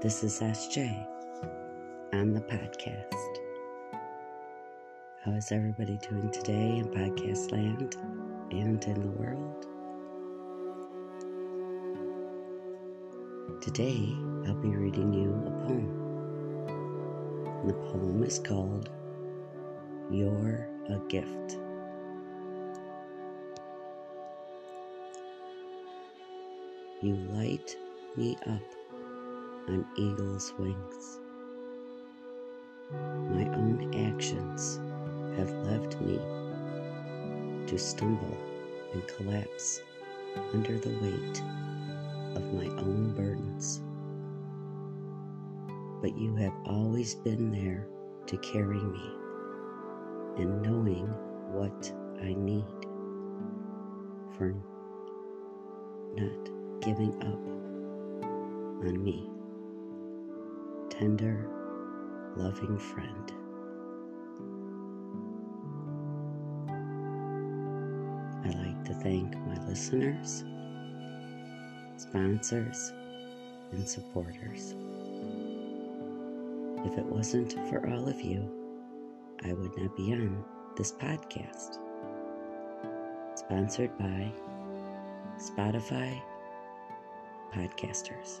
This is SJ on the podcast. How is everybody doing today in podcast land and in the world? Today I'll be reading you a poem. And the poem is called You're a Gift. You light me up on eagle's wings. My own actions have left me to stumble and collapse under the weight of my own burdens. But you have always been there to carry me and knowing what I need for not giving up on me tender, loving friend. I'd like to thank my listeners, sponsors, and supporters. If it wasn't for all of you, I would not be on this podcast. Sponsored by Spotify Podcasters.